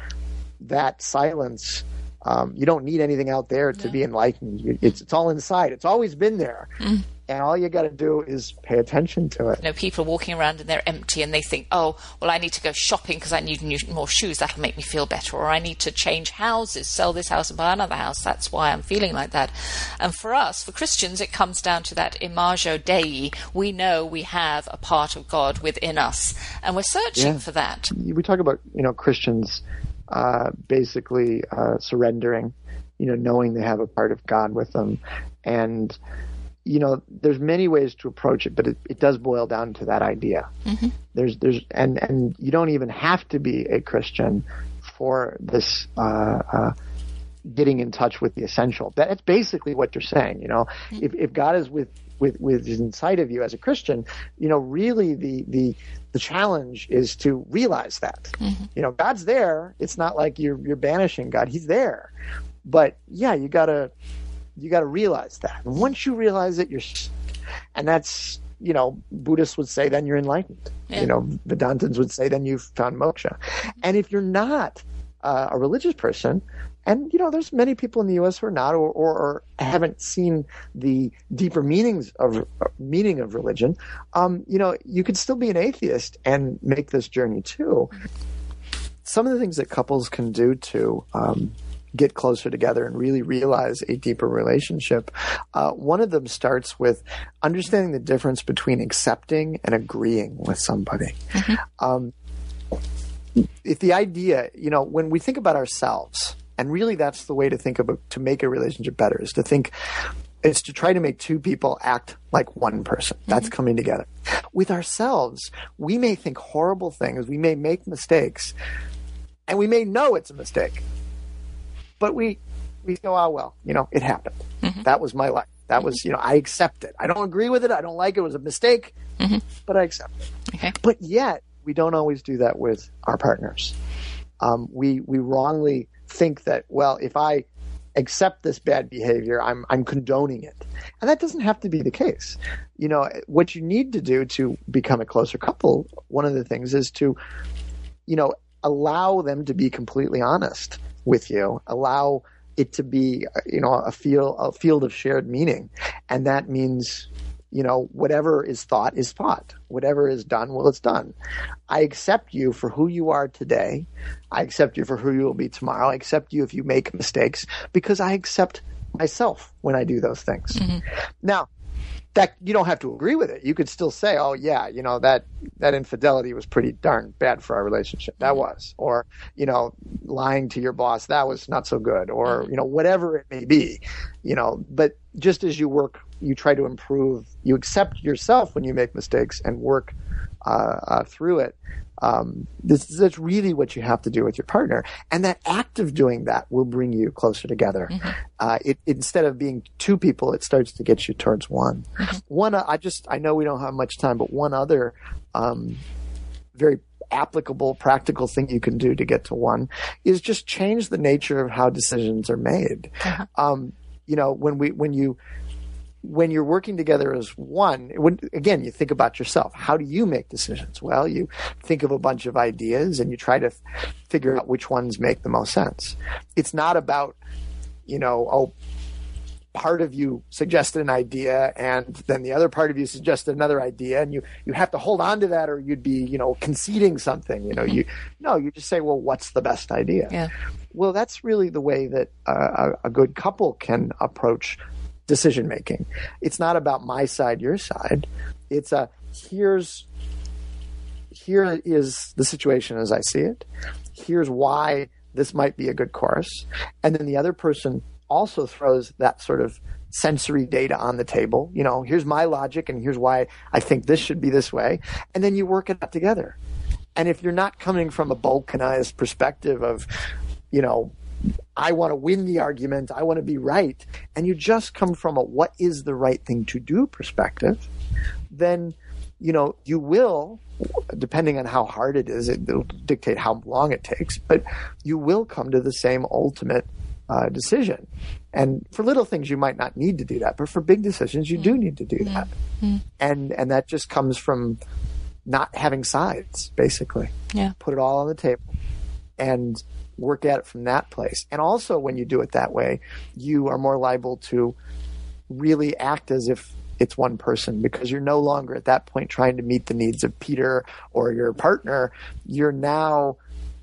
that silence um, you don't need anything out there to be enlightened. It's, it's all inside. It's always been there. Mm and all you got to do is pay attention to it. You know, people are walking around and they're empty, and they think, "Oh, well, I need to go shopping because I need new, more shoes. That'll make me feel better." Or I need to change houses, sell this house and buy another house. That's why I'm feeling like that. And for us, for Christians, it comes down to that imago Dei. We know we have a part of God within us, and we're searching yeah. for that. We talk about you know Christians uh, basically uh, surrendering, you know, knowing they have a part of God with them, and you know, there's many ways to approach it, but it, it does boil down to that idea. Mm-hmm. There's, there's, and and you don't even have to be a Christian for this uh, uh, getting in touch with the essential. That's basically what you're saying. You know, mm-hmm. if if God is with with with is inside of you as a Christian, you know, really the the the challenge is to realize that. Mm-hmm. You know, God's there. It's not like you're you're banishing God. He's there. But yeah, you gotta you got to realize that. And once you realize it, you're, and that's, you know, Buddhists would say, then you're enlightened. Yeah. You know, Vedantins would say, then you've found moksha. And if you're not uh, a religious person, and you know, there's many people in the U.S. who are not, or, or, or haven't seen the deeper meanings of uh, meaning of religion. Um, you know, you could still be an atheist and make this journey too. Some of the things that couples can do to um, get closer together and really realize a deeper relationship. Uh, one of them starts with understanding the difference between accepting and agreeing with somebody. Mm-hmm. Um, if the idea, you know, when we think about ourselves, and really that's the way to think about to make a relationship better is to think it's to try to make two people act like one person. That's mm-hmm. coming together. With ourselves, we may think horrible things, we may make mistakes, and we may know it's a mistake. But we we go, oh well, you know, it happened. Mm-hmm. That was my life. That was, you know, I accept it. I don't agree with it. I don't like it. It was a mistake, mm-hmm. but I accept it. Okay. But yet, we don't always do that with our partners. Um, we we wrongly think that well, if I accept this bad behavior, I'm I'm condoning it, and that doesn't have to be the case. You know, what you need to do to become a closer couple, one of the things is to, you know, allow them to be completely honest with you. Allow it to be, you know, a field a field of shared meaning, and that means you know, whatever is thought is thought. Whatever is done, well, it's done. I accept you for who you are today. I accept you for who you will be tomorrow. I accept you if you make mistakes because I accept myself when I do those things. Mm-hmm. Now, that you don't have to agree with it. You could still say, "Oh yeah, you know that that infidelity was pretty darn bad for our relationship. That mm-hmm. was." Or, you know, lying to your boss, that was not so good or, mm-hmm. you know, whatever it may be. You know, but just as you work, you try to improve, you accept yourself when you make mistakes and work uh, uh, through it. Um, this, that's really what you have to do with your partner, and that act of doing that will bring you closer together. Uh, it, instead of being two people, it starts to get you towards one. One, uh, I just I know we don't have much time, but one other um, very applicable, practical thing you can do to get to one is just change the nature of how decisions are made. Um, you know, when we when you when you're working together as one, when, again, you think about yourself. How do you make decisions? Well, you think of a bunch of ideas and you try to f- figure out which ones make the most sense. It's not about, you know, oh, part of you suggested an idea and then the other part of you suggested another idea and you, you have to hold on to that or you'd be, you know, conceding something, you know, you, no, you just say, well, what's the best idea? Yeah. Well, that's really the way that uh, a, a good couple can approach decision making. It's not about my side, your side. It's a here's here is the situation as I see it. Here's why this might be a good course, and then the other person also throws that sort of sensory data on the table. You know, here's my logic, and here's why I think this should be this way, and then you work it out together. And if you're not coming from a balkanized perspective of, you know, I want to win the argument, I want to be right, and you just come from a what is the right thing to do perspective, then you know you will depending on how hard it is it will dictate how long it takes but you will come to the same ultimate uh, decision. And for little things you might not need to do that but for big decisions you do need to do that. And and that just comes from not having sides basically. Yeah. put it all on the table. And work at it from that place. And also, when you do it that way, you are more liable to really act as if it's one person because you're no longer at that point trying to meet the needs of Peter or your partner. You're now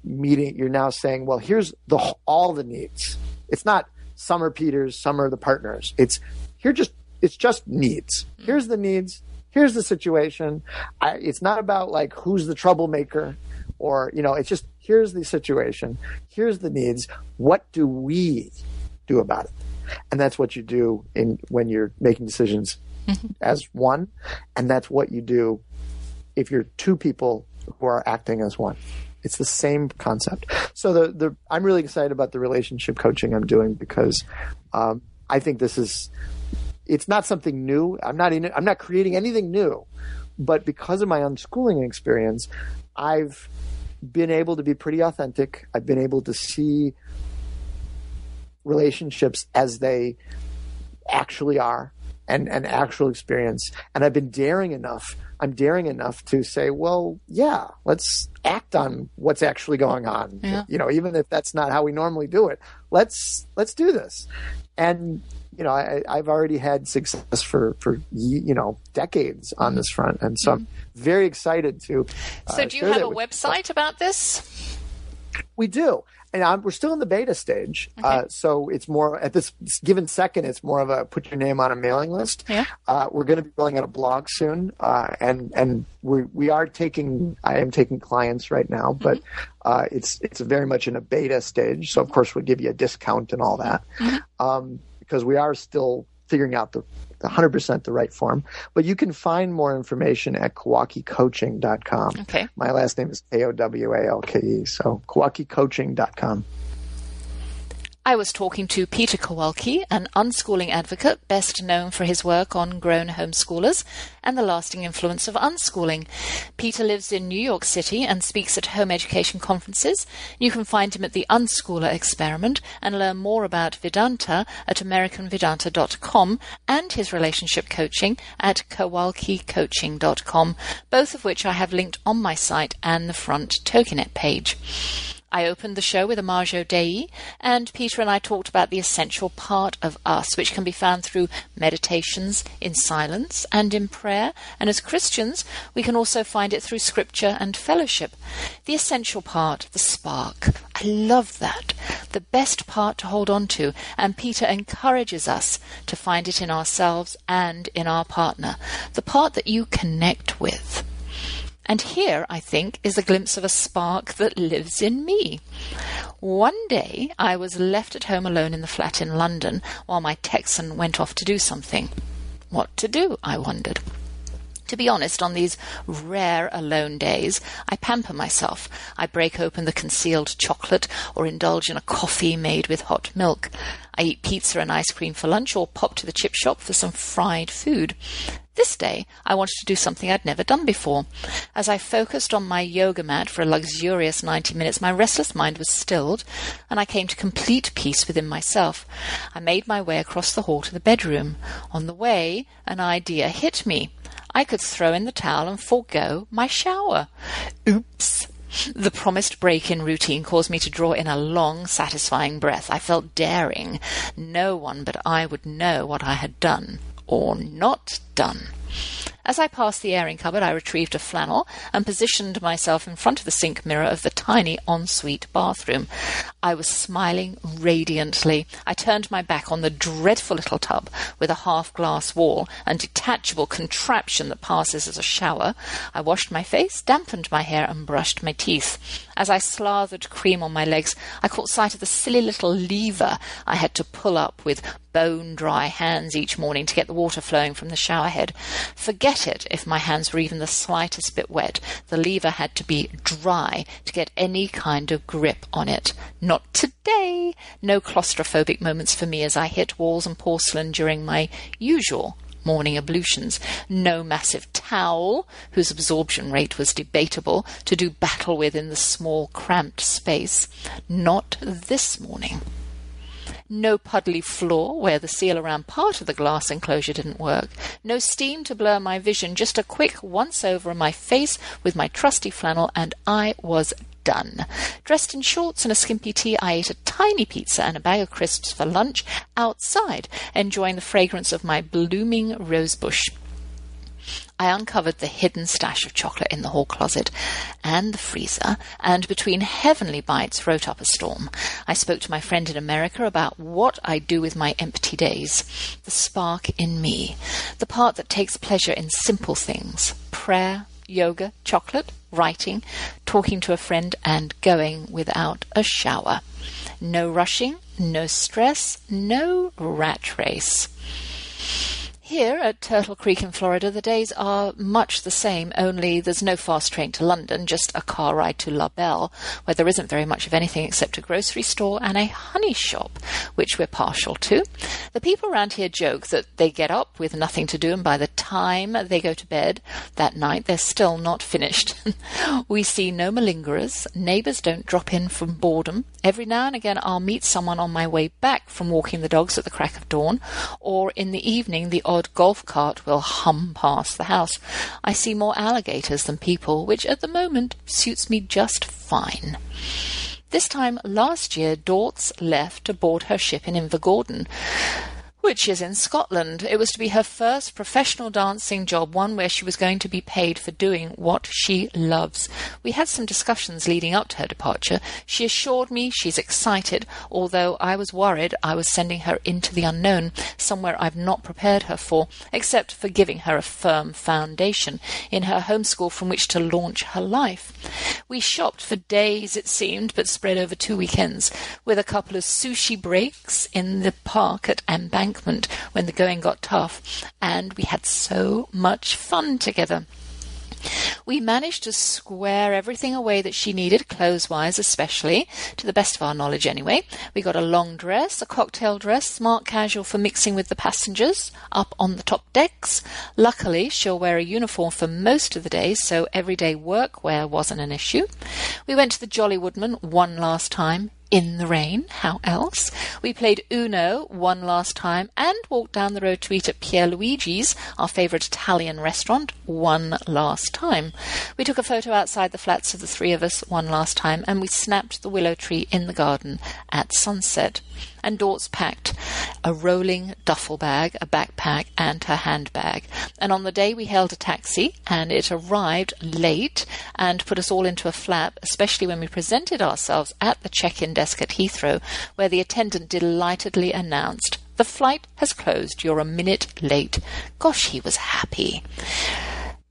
meeting, you're now saying, well, here's the all the needs. It's not some are Peter's, some are the partners. It's here just it's just needs. Mm-hmm. Here's the needs. Here's the situation. I, it's not about like who's the troublemaker or you know it's just here's the situation. Here's the needs. What do we do about it? And that's what you do in when you're making decisions as one. And that's what you do if you're two people who are acting as one. It's the same concept. So the, the i'm really excited about the relationship coaching i'm doing because um, i think this is it's not something new. I'm not in i'm not creating anything new but because of my unschooling experience i've been able to be pretty authentic. I've been able to see relationships as they actually are and an actual experience. And I've been daring enough. I'm daring enough to say, well, yeah, let's act on what's actually going on. Yeah. You know, even if that's not how we normally do it, let's let's do this. And you know, I, I've already had success for for you know decades on this front, and so I'm very excited to. So, uh, do you have a website about this? we do. And I'm, we're still in the beta stage. Uh, so it's more, at this given second, it's more of a put your name on a mailing list. Yeah. Uh, we're going to be rolling out a blog soon. Uh, and, and we, we are taking, I am taking clients right now, but, uh, it's, it's very much in a beta stage. So of course we'll give you a discount and all that. Um, because we are still figuring out the, the 100% the right form. But you can find more information at KowalkeCoaching.com. Okay. My last name is K O W A L K E. So KowalkeCoaching.com. I was talking to Peter Kowalke, an unschooling advocate best known for his work on grown homeschoolers and the lasting influence of unschooling. Peter lives in New York City and speaks at home education conferences. You can find him at the Unschooler Experiment and learn more about Vedanta at AmericanVedanta.com and his relationship coaching at KowalkeCoaching.com, both of which I have linked on my site and the front Toginet page. I opened the show with Imago Dei, and Peter and I talked about the essential part of us, which can be found through meditations in silence and in prayer. And as Christians, we can also find it through scripture and fellowship. The essential part, the spark. I love that. The best part to hold on to. And Peter encourages us to find it in ourselves and in our partner. The part that you connect with. And here, I think, is a glimpse of a spark that lives in me. One day, I was left at home alone in the flat in London while my Texan went off to do something. What to do, I wondered. To be honest, on these rare alone days, I pamper myself. I break open the concealed chocolate or indulge in a coffee made with hot milk. I eat pizza and ice cream for lunch or pop to the chip shop for some fried food. This day, I wanted to do something I'd never done before. As I focused on my yoga mat for a luxurious 90 minutes, my restless mind was stilled, and I came to complete peace within myself. I made my way across the hall to the bedroom. On the way, an idea hit me. I could throw in the towel and forego my shower. Oops. The promised break in routine caused me to draw in a long, satisfying breath. I felt daring. No one but I would know what I had done or not done. As I passed the airing cupboard, I retrieved a flannel and positioned myself in front of the sink mirror of the tiny ensuite bathroom. I was smiling radiantly. I turned my back on the dreadful little tub with a half glass wall and detachable contraption that passes as a shower. I washed my face, dampened my hair, and brushed my teeth. As I slathered cream on my legs, I caught sight of the silly little lever I had to pull up with bone dry hands each morning to get the water flowing from the shower head. Forget it if my hands were even the slightest bit wet. The lever had to be dry to get any kind of grip on it. Not today! No claustrophobic moments for me as I hit walls and porcelain during my usual morning ablutions. No massive towel, whose absorption rate was debatable, to do battle with in the small, cramped space. Not this morning. No puddly floor where the seal around part of the glass enclosure didn't work. No steam to blur my vision, just a quick once over on my face with my trusty flannel, and I was done. Dressed in shorts and a skimpy tee, I ate a tiny pizza and a bag of crisps for lunch outside, enjoying the fragrance of my blooming rosebush. I uncovered the hidden stash of chocolate in the hall closet and the freezer, and between heavenly bites wrote up a storm. I spoke to my friend in America about what I do with my empty days. The spark in me, the part that takes pleasure in simple things prayer, yoga, chocolate, writing, talking to a friend, and going without a shower. No rushing, no stress, no rat race. Here at Turtle Creek in Florida, the days are much the same, only there's no fast train to London, just a car ride to LaBelle, where there isn't very much of anything except a grocery store and a honey shop, which we're partial to. The people around here joke that they get up with nothing to do, and by the time they go to bed that night, they're still not finished. we see no malingerers, neighbours don't drop in from boredom. Every now and again, I'll meet someone on my way back from walking the dogs at the crack of dawn, or in the evening, the odd golf cart will hum past the house. I see more alligators than people, which at the moment suits me just fine. This time last year, Dortz left to board her ship in Invergordon which is in Scotland. It was to be her first professional dancing job, one where she was going to be paid for doing what she loves. We had some discussions leading up to her departure. She assured me she's excited, although I was worried I was sending her into the unknown, somewhere I've not prepared her for, except for giving her a firm foundation in her home school from which to launch her life. We shopped for days, it seemed, but spread over two weekends, with a couple of sushi breaks in the park at Embankment embankment when the going got tough, and we had so much fun together. We managed to square everything away that she needed, clothes wise especially, to the best of our knowledge anyway. We got a long dress, a cocktail dress, smart casual for mixing with the passengers, up on the top decks. Luckily, she'll wear a uniform for most of the days, so everyday work wear wasn't an issue. We went to the Jolly Woodman one last time, in the rain. How else? We played Uno one last time and walked down the road to eat at Pierluigi's, our favourite Italian restaurant, one last time. We took a photo outside the flats of the three of us one last time and we snapped the willow tree in the garden at sunset and Dortz packed a rolling duffel bag, a backpack, and her handbag. And on the day we hailed a taxi, and it arrived late and put us all into a flap, especially when we presented ourselves at the check in desk at Heathrow, where the attendant delightedly announced, The flight has closed. You're a minute late. Gosh, he was happy.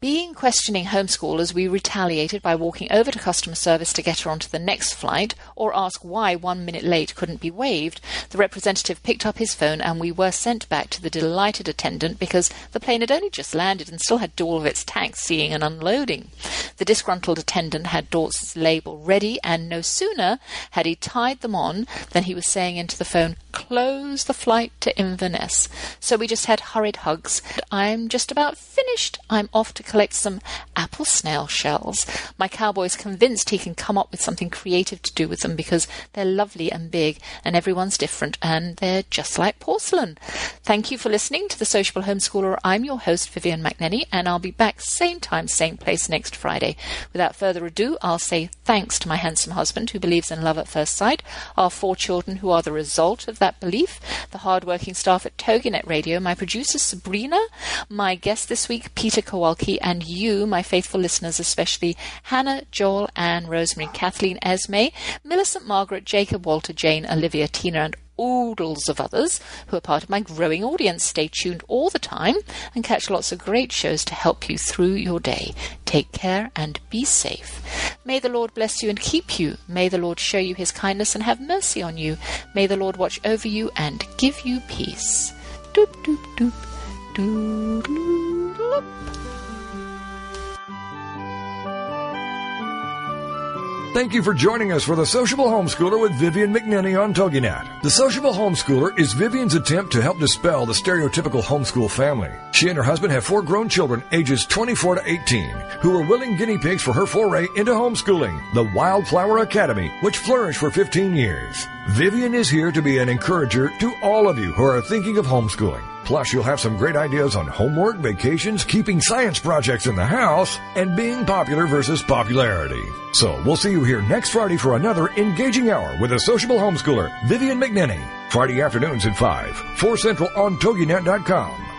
Being questioning homeschoolers, we retaliated by walking over to customer service to get her onto the next flight or ask why one minute late couldn't be waived. The representative picked up his phone and we were sent back to the delighted attendant because the plane had only just landed and still had all of its tanks seeing and unloading. The disgruntled attendant had Dortz's label ready and no sooner had he tied them on than he was saying into the phone, close the flight to Inverness. So we just had hurried hugs. I'm just about finished. I'm off to collect some apple snail shells. My cowboy's convinced he can come up with something creative to do with them because they're lovely and big and everyone's different and they're just like porcelain. Thank you for listening to The Sociable Homeschooler. I'm your host, Vivian McNinney, and I'll be back same time, same place next Friday. Without further ado, I'll say thanks to my handsome husband who believes in love at first sight, our four children who are the result of that belief, the hard-working staff at Toginet Radio, my producer Sabrina, my guest this week, Peter Kowalke, and you, my faithful listeners, especially Hannah, Joel, Anne, Rosemary, Kathleen, Esme, Millicent, Margaret, Jacob, Walter, Jane, Olivia, Tina, and oodles of others who are part of my growing audience. Stay tuned all the time and catch lots of great shows to help you through your day. Take care and be safe. May the Lord bless you and keep you. May the Lord show you his kindness and have mercy on you. May the Lord watch over you and give you peace. Doop, doop, doop. Doop, Thank you for joining us for The Sociable Homeschooler with Vivian McNinney on TogiNet. The Sociable Homeschooler is Vivian's attempt to help dispel the stereotypical homeschool family. She and her husband have four grown children ages 24 to 18 who were willing guinea pigs for her foray into homeschooling, the Wildflower Academy, which flourished for 15 years. Vivian is here to be an encourager to all of you who are thinking of homeschooling. Plus, you'll have some great ideas on homework, vacations, keeping science projects in the house, and being popular versus popularity. So, we'll see you here next Friday for another engaging hour with a sociable homeschooler, Vivian McNinney. Friday afternoons at 5, 4 Central on TogiNet.com.